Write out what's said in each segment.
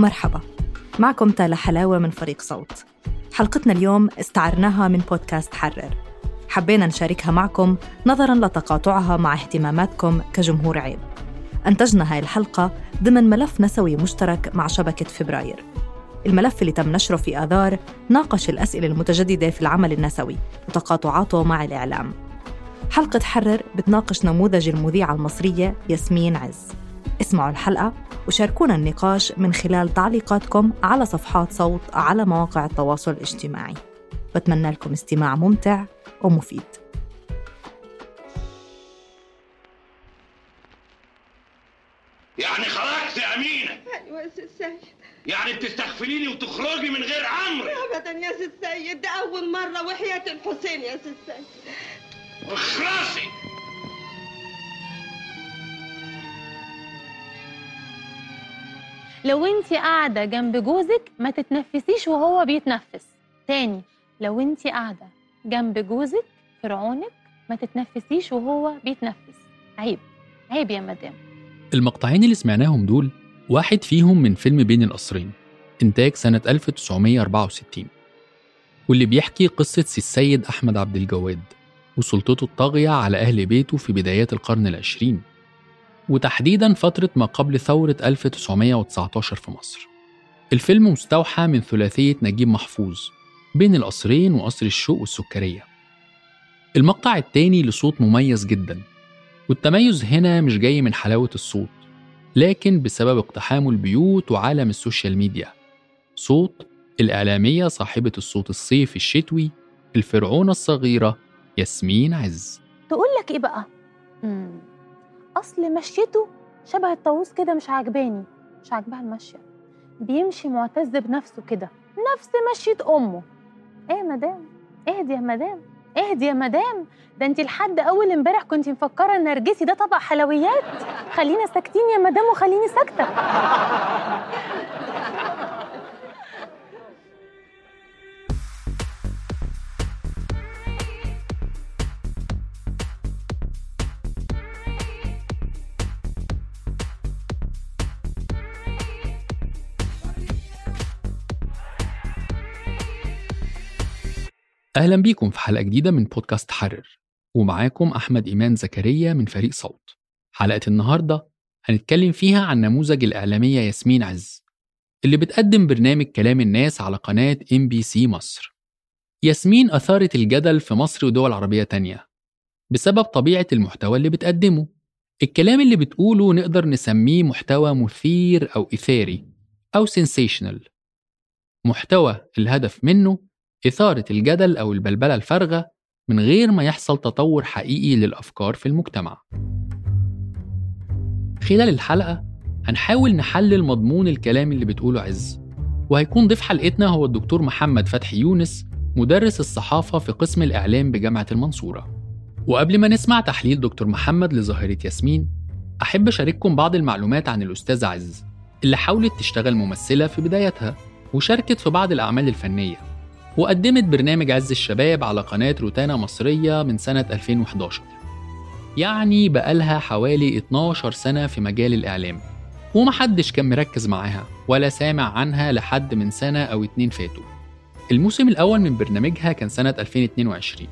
مرحبا. معكم تالا حلاوة من فريق صوت. حلقتنا اليوم استعرناها من بودكاست حرر. حبينا نشاركها معكم نظراً لتقاطعها مع اهتماماتكم كجمهور عيب. أنتجنا هاي الحلقة ضمن ملف نسوي مشترك مع شبكة فبراير. الملف اللي تم نشره في آذار ناقش الأسئلة المتجددة في العمل النسوي وتقاطعاته مع الإعلام. حلقة حرر بتناقش نموذج المذيعة المصرية ياسمين عز. اسمعوا الحلقة وشاركونا النقاش من خلال تعليقاتكم على صفحات صوت على مواقع التواصل الاجتماعي. بتمنى لكم استماع ممتع ومفيد. يعني خرجت يا أمينة. أيوه يا سي السيد يعني بتستغفليني وتخرجي من غير أمر. ابدا يا سي السيد ده أول مرة وحياة الحسين يا سي السيد اخلصي. لو انت قاعدة جنب جوزك ما تتنفسيش وهو بيتنفس. تاني لو انت قاعدة جنب جوزك فرعونك ما تتنفسيش وهو بيتنفس. عيب عيب يا مدام. المقطعين اللي سمعناهم دول واحد فيهم من فيلم بين القصرين إنتاج سنة 1964 واللي بيحكي قصة سي السيد أحمد عبد الجواد وسلطته الطاغية على أهل بيته في بدايات القرن العشرين. وتحديدا فترة ما قبل ثورة 1919 في مصر. الفيلم مستوحى من ثلاثية نجيب محفوظ بين القصرين وقصر الشوق والسكرية. المقطع التاني لصوت مميز جدا والتميز هنا مش جاي من حلاوة الصوت لكن بسبب اقتحام البيوت وعالم السوشيال ميديا. صوت الإعلامية صاحبة الصوت الصيفي الشتوي الفرعونة الصغيرة ياسمين عز. تقول لك إيه بقى؟ مم. أصل مشيته شبه الطاووس كده مش عاجباني مش عاجبها المشيه بيمشي معتز بنفسه كده نفس مشية أمه. إيه يا مدام؟ اهدي يا مدام اهدي يا مدام. ده انت لحد أول امبارح كنت مفكرة إن نرجسي ده طبق حلويات؟ خلينا ساكتين يا مدام وخليني ساكتة. أهلا بيكم في حلقة جديدة من بودكاست حرر. ومعاكم أحمد إيمان زكريا من فريق صوت. حلقة النهاردة هنتكلم فيها عن نموذج الإعلامية ياسمين عز اللي بتقدم برنامج كلام الناس على قناة إم بي سي مصر. ياسمين أثارت الجدل في مصر ودول عربية تانية بسبب طبيعة المحتوى اللي بتقدمه. الكلام اللي بتقوله نقدر نسميه محتوى مثير أو إثاري أو sensational محتوى الهدف منه إثارة الجدل أو البلبلة الفارغة من غير ما يحصل تطور حقيقي للأفكار في المجتمع. خلال الحلقة هنحاول نحلل مضمون الكلام اللي بتقوله عز وهيكون ضيف حلقتنا هو الدكتور محمد فتحي يونس مدرس الصحافة في قسم الإعلام بجامعة المنصورة وقبل ما نسمع تحليل دكتور محمد لظاهرة ياسمين أحب أشارككم بعض المعلومات عن الأستاذة عز اللي حاولت تشتغل ممثلة في بدايتها وشاركت في بعض الأعمال الفنية وقدمت برنامج عز الشباب على قناة روتانا مصرية من سنة 2011 يعني بقالها حوالي 12 سنة في مجال الإعلام ومحدش كان مركز معاها ولا سامع عنها لحد من سنة أو اتنين فاتوا. الموسم الأول من برنامجها كان سنة 2022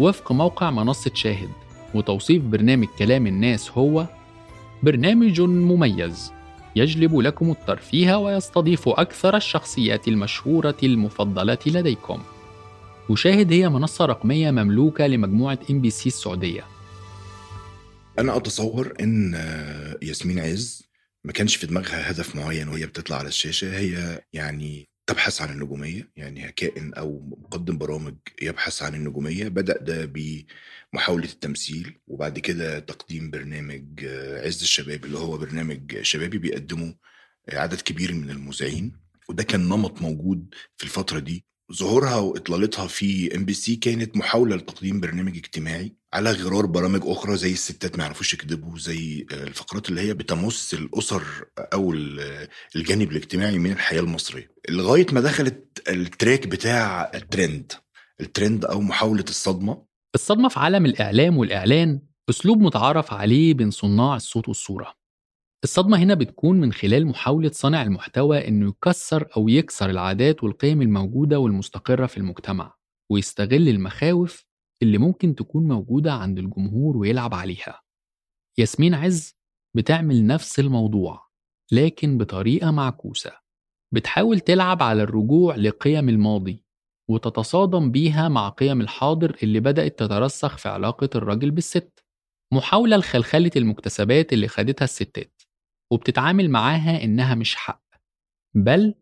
وفق موقع منصة شاهد وتوصيف برنامج كلام الناس هو برنامج مميز. يجلب لكم الترفيه ويستضيف أكثر الشخصيات المشهورة المفضلة لديكم. وشاهد هي منصة رقمية مملوكة لمجموعة إم بي سي السعودية. أنا أتصور إن آه، ياسمين عز ما كانش في دماغها هدف معين وهي بتطلع على الشاشة هي يعني تبحث عن النجومية يعني كائن أو مقدم برامج يبحث عن النجومية بدأ ده بمحاولة التمثيل وبعد كده تقديم برنامج آه، عز الشباب اللي هو برنامج شبابي بيقدمه عدد كبير من المذيعين. وده كان نمط موجود في الفترة دي. ظهورها وإطلالتها في ام بي سي كانت محاولة لتقديم برنامج اجتماعي. على غرار برامج أخرى زي الستات ما يعرفوش يكذبوا زي آه، الفقرات اللي هي بتمس الأسر أو ال- الجانب الاجتماعي من الحياة المصرية. لغاية ما دخلت ال track بتاع الترند. الترند أو محاولة الصدمة. الصدمة في عالم الإعلام والإعلان أسلوب متعارف عليه بين صناع الصوت والصورة. الصدمة هنا بتكون من خلال محاولة صانع المحتوى إنه يكسر أو يكسر العادات والقيم الموجودة والمستقرة في المجتمع ويستغل المخاوف اللي ممكن تكون موجودة عند الجمهور ويلعب عليها. ياسمين عز بتعمل نفس الموضوع لكن بطريقة معكوسة. بتحاول تلعب على الرجوع لقيم الماضي وتتصادم بيها مع قيم الحاضر اللي بدأت تترسخ في علاقة الراجل بالست. محاولة لخلخلة المكتسبات اللي خدتها الستات وبتتعامل معاها إنها مش حق بل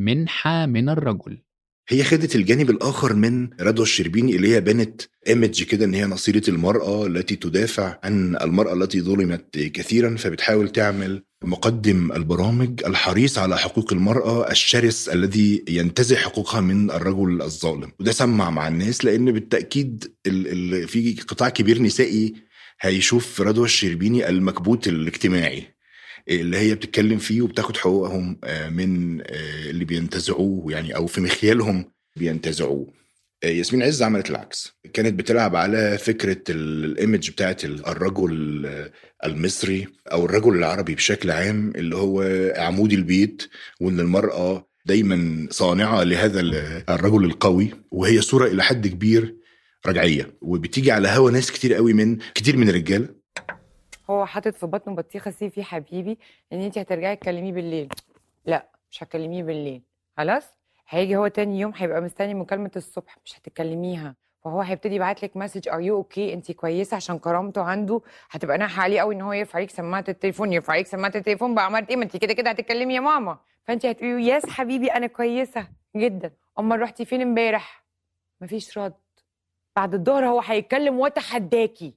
منحة من الرجل. هي خدت الجانب الآخر من رضوى الشربيني اللي هي بنت ايمج كده إن هي نصيرة المرأة التي تدافع عن المرأة التي ظلمت كثيرا فبتحاول تعمل مقدم البرامج الحريص على حقوق المرأة الشرس الذي ينتزع حقوقها من الرجل الظالم. وده سمع مع الناس لأن بالتأكيد ال ال في قطاع كبير نسائي هيشوف رضوى الشربيني المكبوت الاجتماعي. اللي هي بتتكلم فيه وبتاخد حقوقهم آه، من آه، اللي بينتزعوه يعني أو في مخيالهم بينتزعوه. آه، ياسمين عز عملت العكس. كانت بتلعب على فكرة ال- الإيمج بتاعت ال- الرجل المصري أو الرجل العربي بشكل عام اللي هو عمود البيت وإن المرأة دايما صانعة لهذا ال- الرجل القوي وهي صورة إلى حد كبير رجعية. وبتيجي على هوا ناس كتير قوي من كتير من الرجالة هو حاطط في بطنه بطيخة صيفي حبيبي ان انت هترجعي تكلميه بالليل. لا مش هتكلميه بالليل. خلاص؟ هيجي هو تاني يوم هيبقى مستني مكالمة الصبح مش هتكلميها. فهو هيبتدي يبعت لك message are you okay انت كويسة؟ عشان كرامته عنده هتبقى ناقحة عليه قوي إن هو يرفع عليك سماعة التليفون يرفع عليك سماعة التليفون. بقى عملت إيه؟ ما انت كده كده هتتكلمي يا ماما. فانت هتقولي yes حبيبي أنا كويسة جدا. أمال رحتي فين امبارح؟ مفيش رد. بعد الظهر هو هيتكلم وتحداكي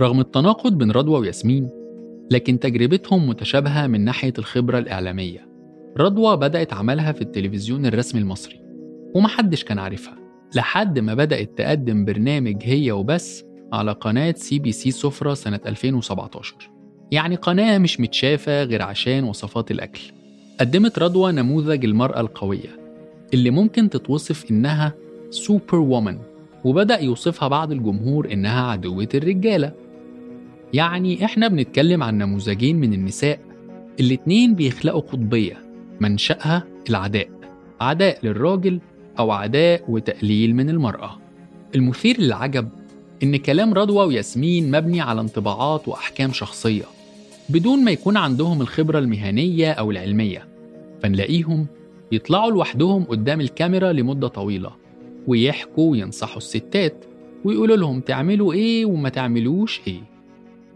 رغم التناقض بين رضوى وياسمين لكن تجربتهم متشابهة من ناحية الخبرة الإعلامية. رضوى بدأت عملها في التلفزيون الرسمي المصري ومحدش كان عارفها لحد ما بدأت تقدم برنامج هي وبس على قناة سي بي سي سفرة سنة 2017 يعني قناة مش متشافة غير عشان وصفات الأكل. قدمت رضوى نموذج المرأة القوية اللي ممكن تتوصف إنها سوبر وومن وبدأ يوصفها بعض الجمهور إنها عدوة الرجالة. يعني إحنا بنتكلم عن نموذجين من النساء الاتنين بيخلقوا قطبية منشأها العداء عداء للراجل أو عداء وتقليل من المرأة. المثير للعجب إن كلام رضوى وياسمين مبني على انطباعات وأحكام شخصية بدون ما يكون عندهم الخبرة المهنية أو العلمية فنلاقيهم يطلعوا لوحدهم قدام الكاميرا لمدة طويلة ويحكوا وينصحوا الستات ويقولوا لهم تعملوا إيه وما تعملوش إيه.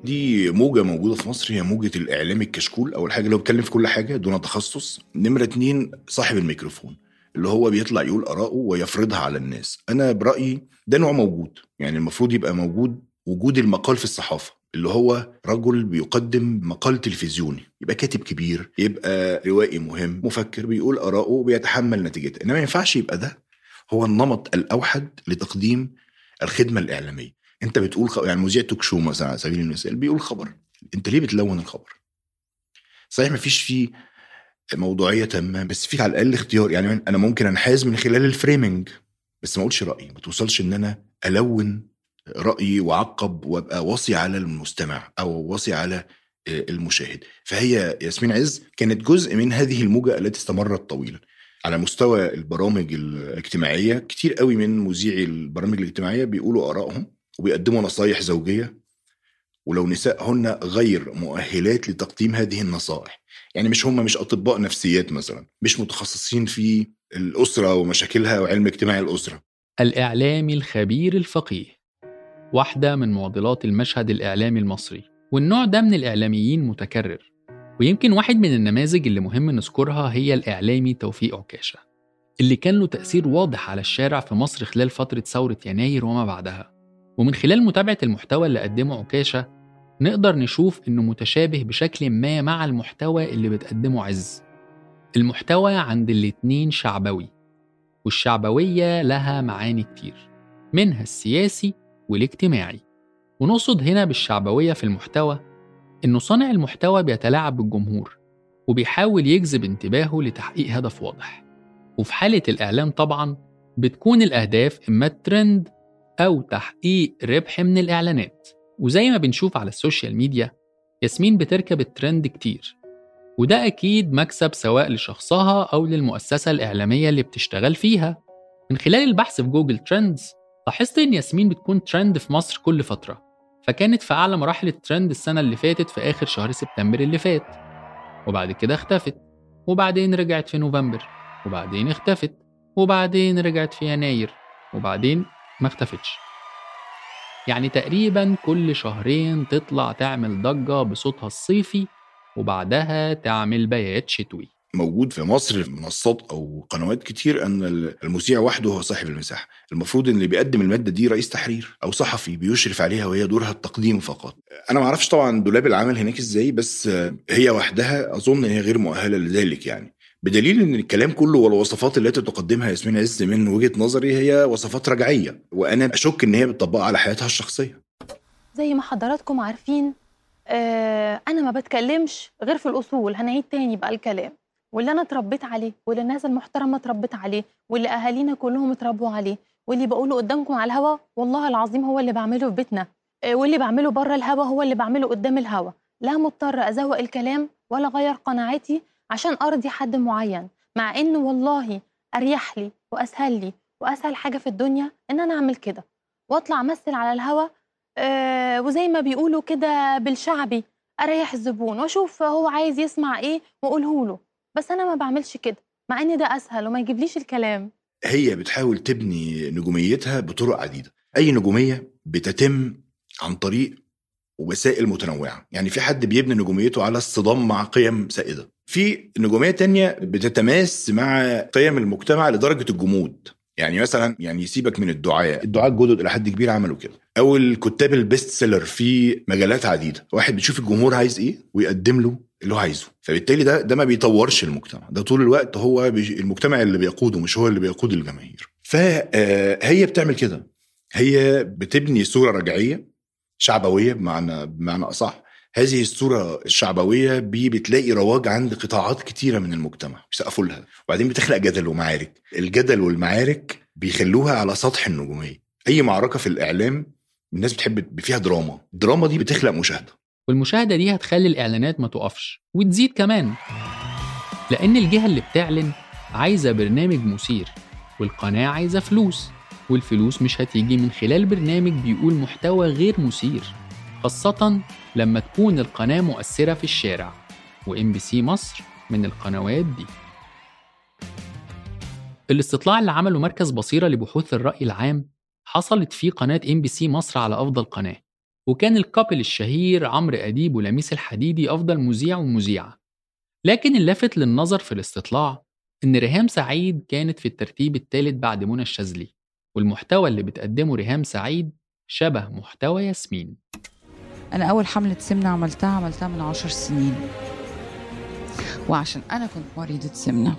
دي موجة موجودة في مصر هي موجة الإعلام الكشكول أول حاجة اللي هو بيتكلم في كل حاجة دون تخصص. نمرة اتنين صاحب الميكروفون اللي هو بيطلع يقول آراءه ويفرضها على الناس. أنا برأيي ده نوع موجود يعني المفروض يبقى موجود وجود المقال في الصحافة اللي هو رجل بيقدم مقال تلفزيوني. يبقى كاتب كبير يبقى روائي مهم مفكر بيقول آراءه وبيتحمل نتيجتها. إنما ما ينفعش يبقى ده هو النمط الأوحد لتقديم الخدمة الإعلامية. انت بتقول خ... يعني مذيع توك شو مثلا على سبيل المثال بيقول خبر انت ليه بتلون الخبر؟ صحيح مفيش فيه موضوعية تامه بس في على الأقل اختيار يعني أنا ممكن أنحاز من خلال الفريمنج بس ما أقولش رأيي ما توصلش إن أنا ألون رأيي وأعقب وأبقى واصي على المستمع أو واصي على المشاهد. فهي ياسمين عز كانت جزء من هذه الموجة التي استمرت طويلا. على مستوى البرامج الاجتماعية كتير قوي من مذيعي البرامج الاجتماعية بيقولوا آرائهم وبيقدموا نصايح زوجية ولو نساء هن غير مؤهلات لتقديم هذه النصائح. يعني مش هم مش أطباء نفسيات مثلا مش متخصصين في الأسرة ومشاكلها وعلم اجتماع الأسرة. الإعلامي الخبير الفقيه واحدة من معضلات المشهد الإعلامي المصري. والنوع ده من الإعلاميين متكرر ويمكن واحد من النماذج اللي مهم نذكرها هي الإعلامي توفيق عكاشة اللي كان له تأثير واضح على الشارع في مصر خلال فترة ثورة يناير وما بعدها. ومن خلال متابعة المحتوى اللي قدمه عكاشة نقدر نشوف إنه متشابه بشكل ما مع المحتوى اللي بتقدمه عز. المحتوى عند الاتنين شعبوي والشعبوية لها معاني كتير منها السياسي والاجتماعي. ونقصد هنا بالشعبوية في المحتوى إنه صانع المحتوى بيتلاعب بالجمهور وبيحاول يجذب انتباهه لتحقيق هدف واضح. وفي حالة الإعلام طبعا بتكون الأهداف إما الترند أو تحقيق ربح من الإعلانات. وزي ما بنشوف على ال social media ياسمين بتركب الترند كتير. وده أكيد مكسب سواء لشخصها أو للمؤسسة الإعلامية اللي بتشتغل فيها. من خلال البحث في جوجل ترندز لاحظت إن ياسمين بتكون ترند في مصر كل فترة. فكانت في أعلى مراحل الترند السنة اللي فاتت في آخر شهر سبتمبر اللي فات. وبعد كده اختفت. وبعدين رجعت في نوفمبر. وبعدين اختفت. وبعدين رجعت في يناير. وبعدين ما اختفتش يعني تقريبا كل شهرين تطلع تعمل ضجة بصوتها الصيفي وبعدها تعمل بيات شتوي. موجود في مصر في منصات أو قنوات كتير أن المذيع وحده هو صاحب المساحة. المفروض إن اللي بيقدم المادة دي رئيس تحرير أو صحفي بيشرف عليها وهي دورها التقديم فقط. أنا ما أعرفش طبعا دولاب العمل هناك إزاي بس هي وحدها أظن هي غير مؤهلة لذلك يعني. بدليل إن الكلام كله والوصفات التي تقدمها ياسمين عز من وجهة نظري هي وصفات رجعية وأنا أشك إن هي بتطبقها على حياتها الشخصية. زي ما حضراتكم عارفين آه أنا ما بتكلمش غير في الأصول هنعيد تاني بقى الكلام. واللي أنا اتربيت عليه واللي الناس المحترمة اتربت عليه واللي أهالينا كلهم اتربوا عليه واللي بقوله قدامكم على الهوا والله العظيم هو اللي بعمله في بيتنا. آه واللي بعمله بره الهوا هو اللي بعمله قدام الهوا. لا مضطر أزوق الكلام ولا أغير قناعاتي عشان أرضي حد معين مع إن والله أريح لي وأسهل لي وأسهل حاجة في الدنيا إن أنا أعمل كده وأطلع أمثل على الهوا آه وزي ما بيقولوا كده بالشعبي أريح الزبون وأشوف هو عايز يسمع إيه وأقوله له. بس أنا ما بعملش كده مع إن ده أسهل وما يجيبليش الكلام. هي بتحاول تبني نجوميتها بطرق عديدة. أي نجومية بتتم عن طريق وسائل متنوعة. يعني في حد بيبني نجوميته على الصدام مع قيم سائدة. في نجومية تانية بتتماس مع قيم المجتمع لدرجة الجمود. يعني مثلا يعني سيبك من الدعاة. الدعاة الجدد إلى حد كبير عملوا كده. أو الكتاب ال best seller في مجالات عديدة. واحد بيشوف الجمهور عايز إيه ويقدم له اللي هو عايزه. فبالتالي ده ده ما بيطورش المجتمع. ده طول الوقت هو المجتمع اللي بيقوده مش هو اللي بيقود الجماهير. فهي بتعمل كده. هي بتبني صورة رجعية. شعبوية بمعنى بمعنى أصح. هذه الصورة الشعبوية بتلاقي رواج عند قطاعات كتيرة من المجتمع بيسقفوا لها. وبعدين بتخلق جدل ومعارك. الجدل والمعارك بيخلوها على سطح النجومية. أي معركة في الإعلام الناس بتحب فيها دراما. الدراما دي بتخلق مشاهدة. والمشاهدة دي هتخلي الإعلانات ما تقفش وتزيد كمان. لأن الجهة اللي بتعلن عايزة برنامج مثير والقناة عايزة فلوس. والفلوس مش هتيجي من خلال برنامج بيقول محتوى غير مثير خاصة لما تكون القناة مؤثرة في الشارع. وإم بي سي مصر من القنوات دي. الاستطلاع اللي عمله مركز بصيرة لبحوث الرأي العام حصلت فيه قناة إم بي سي مصر على أفضل قناة. وكان ال couple الشهير عمرو أديب ولميس الحديدي أفضل مذيع ومذيعة. لكن اللافت للنظر في الاستطلاع إن ريهام سعيد كانت في الترتيب الثالث بعد منى الشاذلي. والمحتوى اللي بتقدمه ريهام سعيد شبه محتوى ياسمين. أنا أول حملة سمنة عملتها عملتها من عشر سنين. وعشان أنا كنت مريضة سمنة.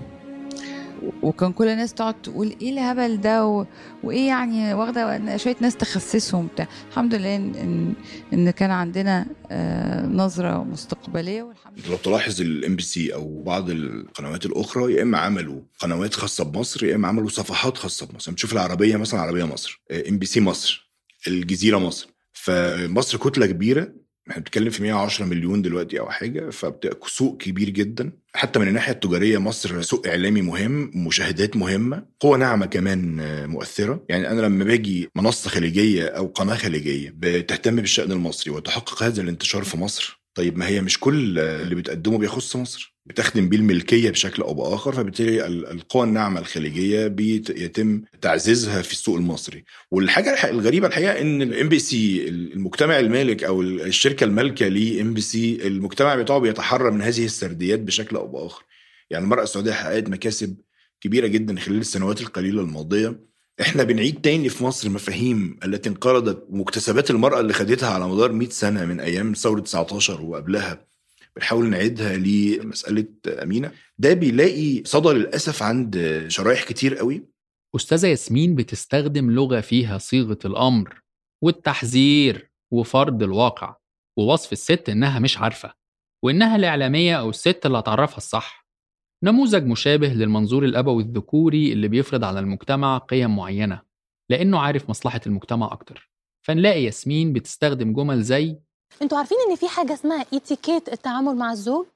وكان كل الناس تقعد تقول إيه الهبل ده و... وإيه يعني واخدة شوية ناس تخسسهم بتاع. الحمد لله ان ان, كان عندنا آه نظرة مستقبلية والحمد لله. لو تلاحظ الام بي سي أو بعض القنوات الأخرى يا إما عملوا قنوات خاصة بمصر يا إما عملوا صفحات خاصة بمصر. بتشوف العربية مثلا عربية مصر ام بي سي مصر الجزيرة مصر. فمصر كتلة كبيرة إحنا بنتكلم في 110 مليون دلوقتي أو حاجة فسوق كبير جدا. حتى من الناحية التجارية مصر سوق إعلامي مهم مشاهدات مهمة قوة ناعمة كمان مؤثرة. يعني أنا لما باجي منصة خليجية أو قناة خليجية بتهتم بالشأن المصري وتحقق هذا الانتشار في مصر طيب ما هي مش كل اللي بتقدمه بيخص مصر. بتخدم بيه الملكية بشكل أو بآخر فبالتالي ال- القوى الناعمة الخليجية بيتم تعزيزها في السوق المصري. والحاجة الح- الغريبة الحقيقة إن الام بي سي المجتمع المالك أو ال- الشركة المالكة لام بي سي المجتمع بتاعه بيتحرر من هذه السرديات بشكل أو بآخر. يعني المرأة السعودية حققت مكاسب كبيرة جدا خلال السنوات القليلة الماضية. إحنا بنعيد تاني في مصر مفاهيم التي انقرضت ومكتسبات المرأة اللي خدتها على مدار 100 سنة من أيام ثورة 19 وقبلها. بنحاول نعيدها لمسألة أمينة. ده بيلاقي صدى للأسف عند شرايح كتير قوي. أستاذة ياسمين بتستخدم لغة فيها صيغة الأمر والتحذير وفرض الواقع ووصف الست إنها مش عارفة وإنها الإعلامية أو الست اللي هتعرفها الصح. نموذج مشابه للمنظور الأبوي الذكوري اللي بيفرض على المجتمع قيم معينة لأنه عارف مصلحة المجتمع أكتر. فنلاقي ياسمين بتستخدم جمل زي أنتوا عارفين ان في حاجة اسمها اتيكيت التعامل مع الزوج؟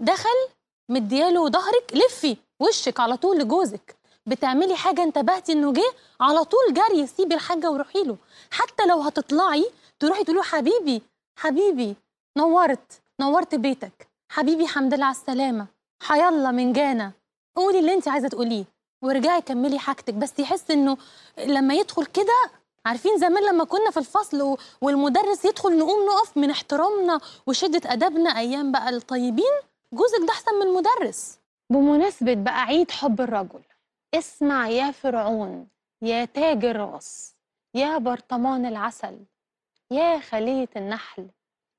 دخل مدياله ظهرك لفي وشك على طول لجوزك. بتعملي حاجة انتبهتي انه جه على طول جري سيبي الحاجة وروحي له. حتى لو هتطلعي تروحي تقولي حبيبي حبيبي نورت نورت بيتك. حبيبي حمد لله على السلامة. حيلا من جانا. قولي اللي انت عايزة تقوليه وارجعي كملي حاجتك. بس يحس انه لما يدخل كده عارفين زمان لما كنا في الفصل والمدرس يدخل نقوم نقف من احترامنا وشدة أدبنا أيام بقى الطيبين جوزك ده أحسن من المدرس. بمناسبة بقى عيد حب الرجل اسمع يا فرعون يا تاج الراس يا برطمان العسل يا خلية النحل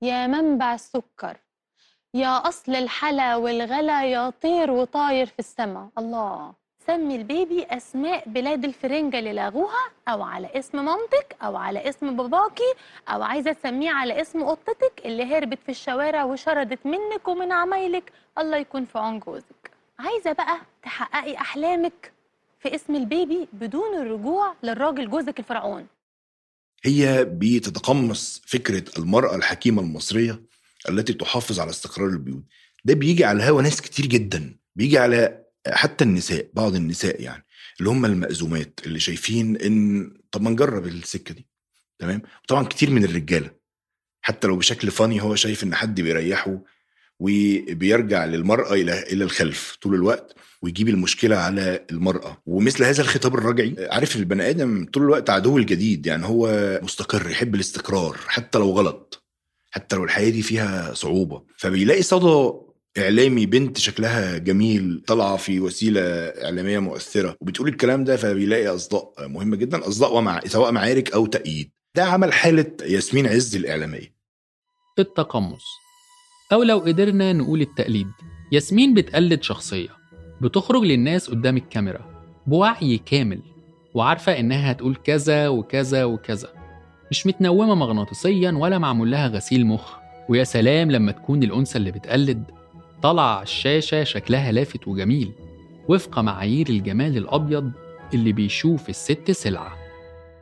يا منبع السكر يا أصل الحلا والغلا يا طير وطاير في السماء الله! سمي البيبي أسماء بلاد الفرنجة اللي لغوها أو على اسم مامتك أو على اسم باباكي أو عايزة تسميه على اسم قطتك اللي هربت في الشوارع وشردت منك ومن عمايلك. الله يكون في عون جوزك. عايزة بقى تحققي أحلامك في اسم البيبي بدون الرجوع للراجل جوزك الفرعون. هي بتتقمص فكرة المرأة الحكيمة المصرية التي تحافظ على استقرار البيوت. ده بيجي على هوا ناس كتير جدا. بيجي على حتى النساء بعض النساء يعني اللي هم المأزومات اللي شايفين إن طب ما نجرب السكة دي تمام؟ طبعا كتير من الرجالة حتى لو بشكل فاني هو شايف إن حد بيريحه وبيرجع للمرأة إلى إلى الخلف طول الوقت ويجيب المشكلة على المرأة. ومثل هذا الخطاب الرجعي عارف البني آدم طول الوقت عدو الجديد يعني هو مستقر يحب الاستقرار حتى لو غلط حتى لو الحياة دي فيها صعوبة. فبيلاقي صدى إعلامي بنت شكلها جميل طالعة في وسيلة إعلامية مؤثرة وبتقول الكلام ده فبيلاقي أصداء مهمة جدا أصداء ومع سواء معارك أو تأييد. ده عمل حالة ياسمين عز الإعلامية. التقمص. أو لو قدرنا نقول التقليد ياسمين بتقلد شخصية بتخرج للناس قدام الكاميرا بوعي كامل وعارفة إنها هتقول كذا وكذا وكذا. مش متنومة مغناطيسيا ولا معمول لها غسيل مخ. ويا سلام لما تكون الأنثى اللي بتقلد على الشاشة شكلها لافت وجميل وفق معايير الجمال الأبيض اللي بيشوف الست سلعة.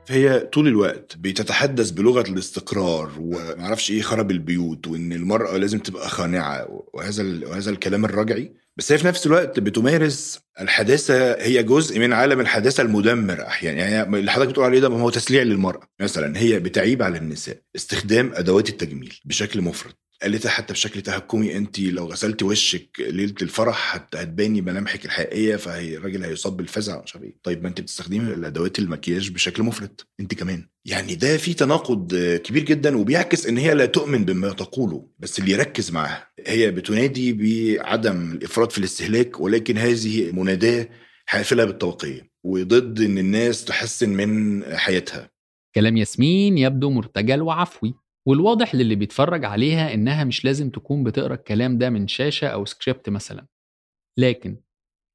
فهي طول الوقت بتتحدث بلغة الاستقرار ومعرفش إيه خرب البيوت وإن المرأة لازم تبقى خانعة وهذا وهذا الكلام الرجعي. بس هي في نفس الوقت بتمارس الحداثة هي جزء من عالم الحداثة المدمر أحيانا. يعني اللي حضرتك بتقول عليه ده هو تسليع للمرأة. مثلا هي بتعيب على النساء استخدام أدوات التجميل بشكل مفرط. قالتها حتى بشكل تهكمي انت لو غسلتي وشك ليلة الفرح هت- هتباني ملامحك الحقيقية فهي الراجل هيصاب بالفزع مش عارف إيه. طيب ما انت بتستخدمي الأدوات المكياج بشكل مفرط انت كمان. يعني ده في تناقض كبير جدا وبيعكس إن هي لا تؤمن بما تقوله بس اللي يركز معاها هي بتنادي بعدم الإفراط في الاستهلاك ولكن هذه مناداة حافلة بالطبقيه وضد إن الناس تحسن من حياتها. كلام ياسمين يبدو مرتجل وعفوي. والواضح للي بيتفرج عليها إنها مش لازم تكون بتقرأ الكلام ده من شاشة أو سكريبت مثلا. لكن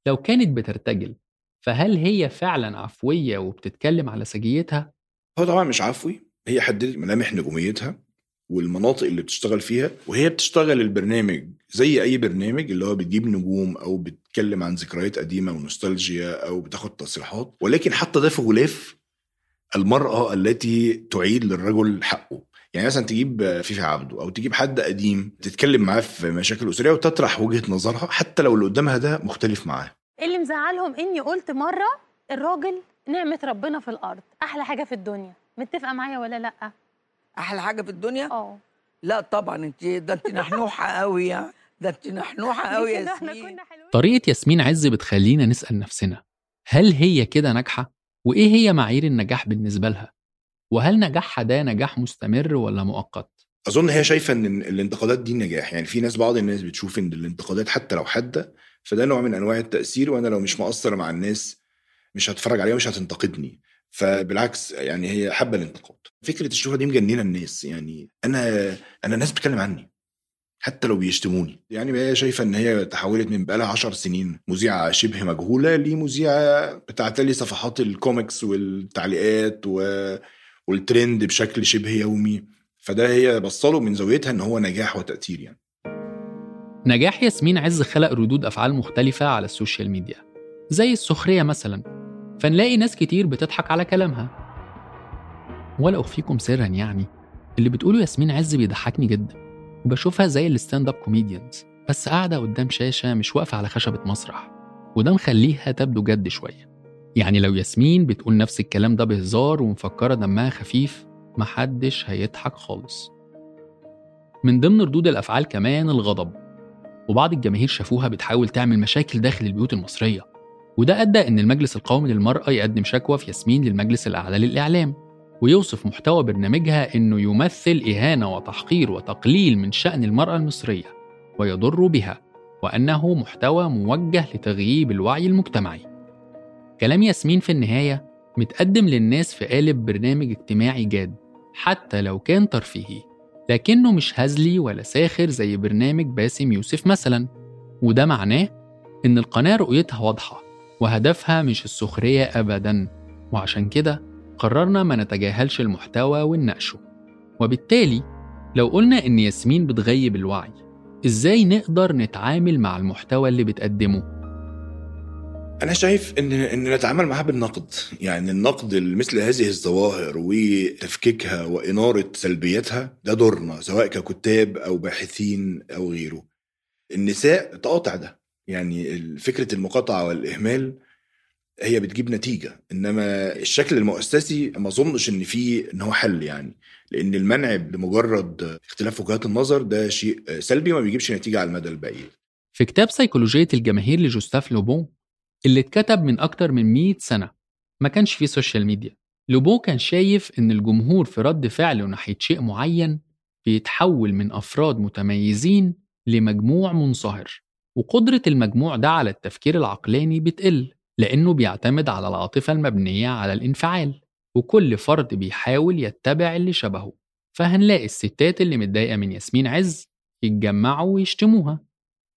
لو كانت بترتجل فهل هي فعلا عفوية وبتتكلم على سجيتها؟ هو طبعا مش عفوي هي حددت ملامح نجوميتها والمناطق اللي بتشتغل فيها وهي بتشتغل البرنامج زي أي برنامج اللي هو بتجيب نجوم أو بتتكلم عن ذكريات قديمة ونوستالجيا أو بتاخد تصريحات. ولكن حتى ده في غلاف المرأة التي تعيد للرجل حقه. يعني مثلا تجيب فيفي عبده أو تجيب حد قديم تتكلم معاه في مشاكل أسرية وتطرح وجهة نظرها حتى لو اللي قدامها ده مختلف معاه. اللي مزعلهم إني قلت مرة الراجل نعمة ربنا في الأرض أحلى حاجة في الدنيا. متفقة معايا ولا لأ؟ أحلى حاجة في الدنيا؟ آه. لا طبعا أنت ده أنت نحنوحة قوي يعني ده أنت نحنوحة قوي يا ياسمين. طريقة ياسمين عز بتخلينا نسأل نفسنا هل هي كده ناجحة؟ وإيه هي معايير النجاح بالنسبة لها؟ وهل نجاحها ده نجاح مستمر ولا مؤقت؟ أظن هي شايفة إن الانتقادات دي نجاح. يعني في ناس بعض الناس بتشوف إن الانتقادات حتى لو حادة فده نوع من أنواع التأثير وأنا لو مش مقصر مع الناس مش هتفرج عليها ومش هتنتقدني. فبالعكس يعني هي حابة الانتقاد. فكرة الشهرة دي مجننة الناس. يعني أنا أنا الناس بتتكلم عني حتى لو بيشتموني. يعني هي شايفة إن هي تحولت من بقالها 10 سنين مذيعة شبه مجهولة لمذيعة بتعتلي صفحات الكوميكس والتعليقات و... والترند بشكل شبه يومي. فده هي بصله من زاويتها إن هو نجاح وتأثير يعني. نجاح ياسمين عز خلق ردود أفعال مختلفة على ال social media زي السخرية مثلا. فنلاقي ناس كتير بتضحك على كلامها. ولا أخفيكم سرا يعني اللي بتقوله ياسمين عز بيضحكني جدا. وبشوفها زي ال stand-up comedians بس قاعدة قدام شاشة مش واقفة على خشبة مسرح. وده مخليها تبدو جد شوية. يعني لو ياسمين بتقول نفس الكلام ده بهزار ومفكرة دمها خفيف محدش هيضحك خالص. من ضمن ردود الأفعال كمان الغضب. وبعض الجماهير شافوها بتحاول تعمل مشاكل داخل البيوت المصرية. وده أدى إن المجلس القومي للمرأة يقدم شكوى في ياسمين للمجلس الأعلى للإعلام. ويوصف محتوى برنامجها إنه يمثل إهانة وتحقير وتقليل من شأن المرأة المصرية. ويضر بها. وأنه محتوى موجه لتغييب الوعي المجتمعي. كلام ياسمين في النهاية متقدم للناس في قالب برنامج اجتماعي جاد حتى لو كان ترفيهي لكنه مش هزلي ولا ساخر زي برنامج باسم يوسف مثلا. وده معناه إن القناة رؤيتها واضحة وهدفها مش السخرية أبدا. وعشان كده قررنا ما نتجاهلش المحتوى ونناقشه. وبالتالي لو قلنا إن ياسمين بتغيب الوعي إزاي نقدر نتعامل مع المحتوى اللي بتقدمه؟ أنا شايف ان إن نتعامل معاها بالنقد. يعني النقد لمثل هذه الظواهر وتفكيكها وإنارة سلبياتها ده دورنا سواء ككتاب أو باحثين أو غيره. النساء تقاطع ده. يعني فكرة المقاطعة والإهمال هي بتجيب نتيجة. إنما الشكل المؤسسي ما أظنش إن فيه إن هو حل يعني. لأن المنع لمجرد اختلاف وجهات النظر ده شيء سلبي ما بيجيبش نتيجة على المدى البعيد. في كتاب سيكولوجية الجماهير لجوستاف لوبون اللي اتكتب من أكتر من 100 سنة. ما كانش فيه سوشيال ميديا لوبون كان شايف إن الجمهور في رد فعله ناحية شيء معين بيتحول من أفراد متميزين لمجموع منصهر وقدرة المجموع ده على التفكير العقلاني بتقل لأنه بيعتمد على العاطفة المبنية على الانفعال وكل فرد بيحاول يتبع اللي شبهه. فهنلاقي الستات اللي متضايقة من ياسمين عز يتجمعوا ويشتموها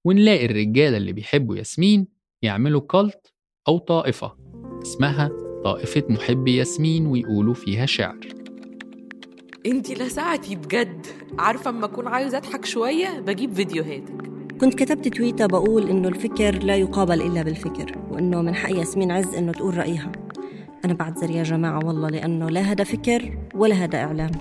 ونلاقي الرجالة اللي بيحبوا ياسمين يعملوا كالت أو طائفة اسمها طائفة محبي ياسمين ويقولوا فيها شعر. انتي لسعتي بجد. عارفة أما أكون عايزة أضحك شوية بجيب فيديوهاتك. كنت كتبت تويتة بقول إنه الفكر لا يقابل إلا بالفكر وإنه من حق ياسمين عز إنه تقول رأيها. أنا بعتذر يا جماعة والله لأنه لا هذا فكر ولا هذا إعلام.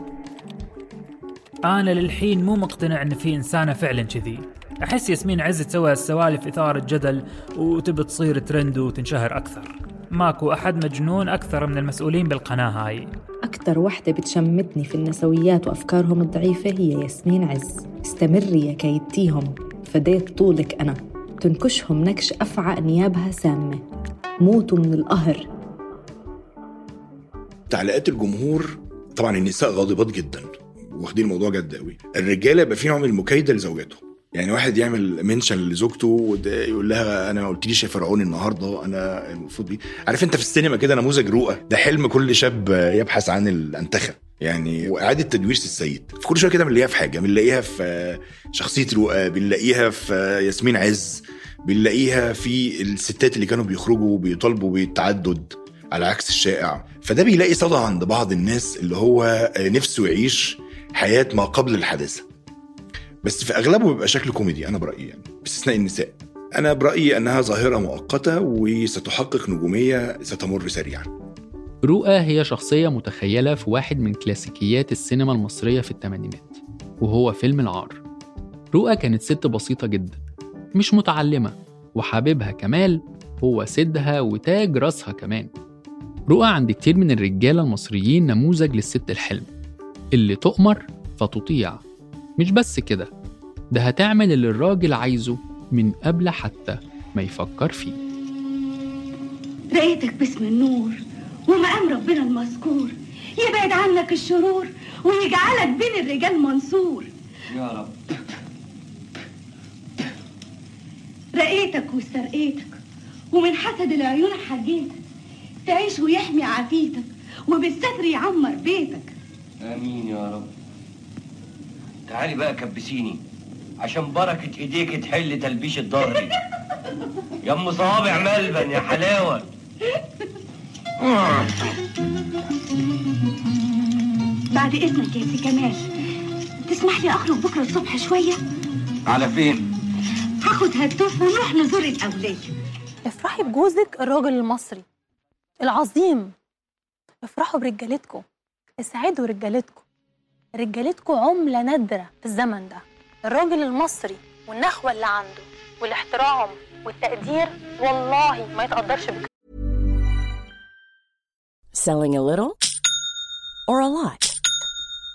أنا للحين مو مقتنع إن في إنسانة فعلا كذي. أحس ياسمين عز تسوي السوالف إثارة جدل وتبي تصير ترند وتنشهر أكثر. ماكو أحد مجنون أكثر من المسؤولين بالقناة هاي. أكتر وحدة بتشمتني في النسويات وأفكارهم الضعيفة هي ياسمين عز. استمري يا كيدتيهم فديت طولك أنا. تنكشهم نكش أفعى نيابها سامة. موتوا من القهر. تعليقات الجمهور طبعا النساء غاضبات جدا. واخدين الموضوع جد قوي. الرجالة يبقى في نوع من المكايده لزوجاتهم. يعني واحد يعمل منشن لزوجته يقول لها أنا ما قلتليش يا فرعون النهارده أنا المفروض بيه عارف أنت في السينما كده نموذج رؤى ده حلم كل شاب يبحث عن الأنتخة. يعني وإعادة تدوير السيد. في كل شوية كده بنلاقيها في حاجة بنلاقيها في شخصية رؤى بنلاقيها في ياسمين عز بنلاقيها في الستات اللي كانوا بيخرجوا وبيطالبوا بالتعدد على عكس الشائع. فده بيلاقي صدى عند بعض الناس اللي هو نفسه يعيش حياة ما قبل الحادثه بس في أغلبه بيبقى شكل كوميدي أنا برأيي يعني باستثناء النساء. أنا برأيي أنها ظاهرة مؤقتة وستحقق نجومية ستمر سريعا. رؤى هي شخصية متخيلة في واحد من كلاسيكيات السينما المصرية في الثمانينات وهو فيلم العار. رؤى كانت ست بسيطة جدا مش متعلمة وحبيبها كمال هو سيدها وتاج راسها كمان. رؤى عند كتير من الرجالة المصريين نموذج للست الحلم اللي تؤمر فتطيع. مش بس كده ده هتعمل اللي الراجل عايزه من قبل حتى ما يفكر فيه. رأيتك باسم النور ومقام ربنا المذكور يبعد عنك الشرور ويجعلك بين الرجال منصور. يا رب. رقيتك واسترقيتك ومن حسد العيون حجيتك تعيش ويحمي عافيتك وبالستر يعمر بيتك. آمين يا رب. تعالي بقى كبسيني عشان بركة إيديك تحل تلبيش الظهر يا أم صوابع ملبن يا حلاوة. بعد إذنك يا سي كمال تسمح لي أخرج بكرة الصبح شوية؟ على فين؟ هاخد هالتوف ونروح نزور الاوليه افرحي بجوزك الراجل المصري العظيم. افرحوا برجالتكم اسعدوا رجالتكم. رجالتكم عملة نادرة في الزمن ده الراجل المصري والنخوة اللي عنده والاحترام والتقدير والله ما يتقدرش بك Selling a little or a lot?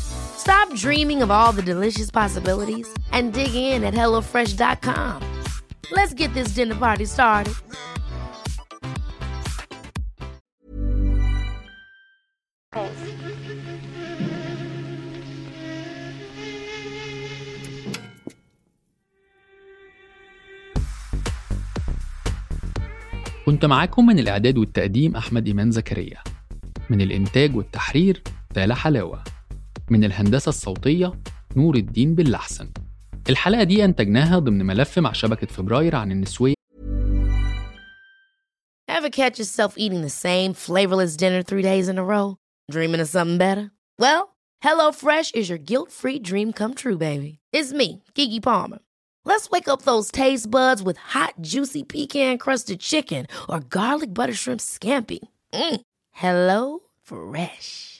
Stop dreaming of all the delicious possibilities and dig in at HelloFresh.com. Let's get this dinner party started. كنت معاكم من الإعداد والتقديم أحمد إيمان زكريا من الإنتاج والتحرير تالا حلاوة من الهندسة الصوتية نور الدين باللحسن الحلقة دي أنتجناها ضمن ملف مع شبكة فبراير عن النسوية Ever catch yourself eating the same flavorless dinner three days in a row? Dreaming of something better? Well, HelloFresh is your guilt-free dream come true, baby. It's me, Kiki Palmer. Let's wake up those taste buds with hot, juicy pecan-crusted chicken or garlic butter shrimp scampi. Mm. Hello Fresh.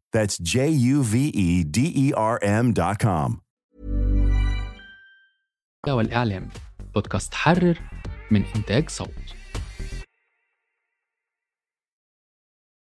That's J U V E D E R M.com. والإعلام بودكاست حرر من إنتاج صوت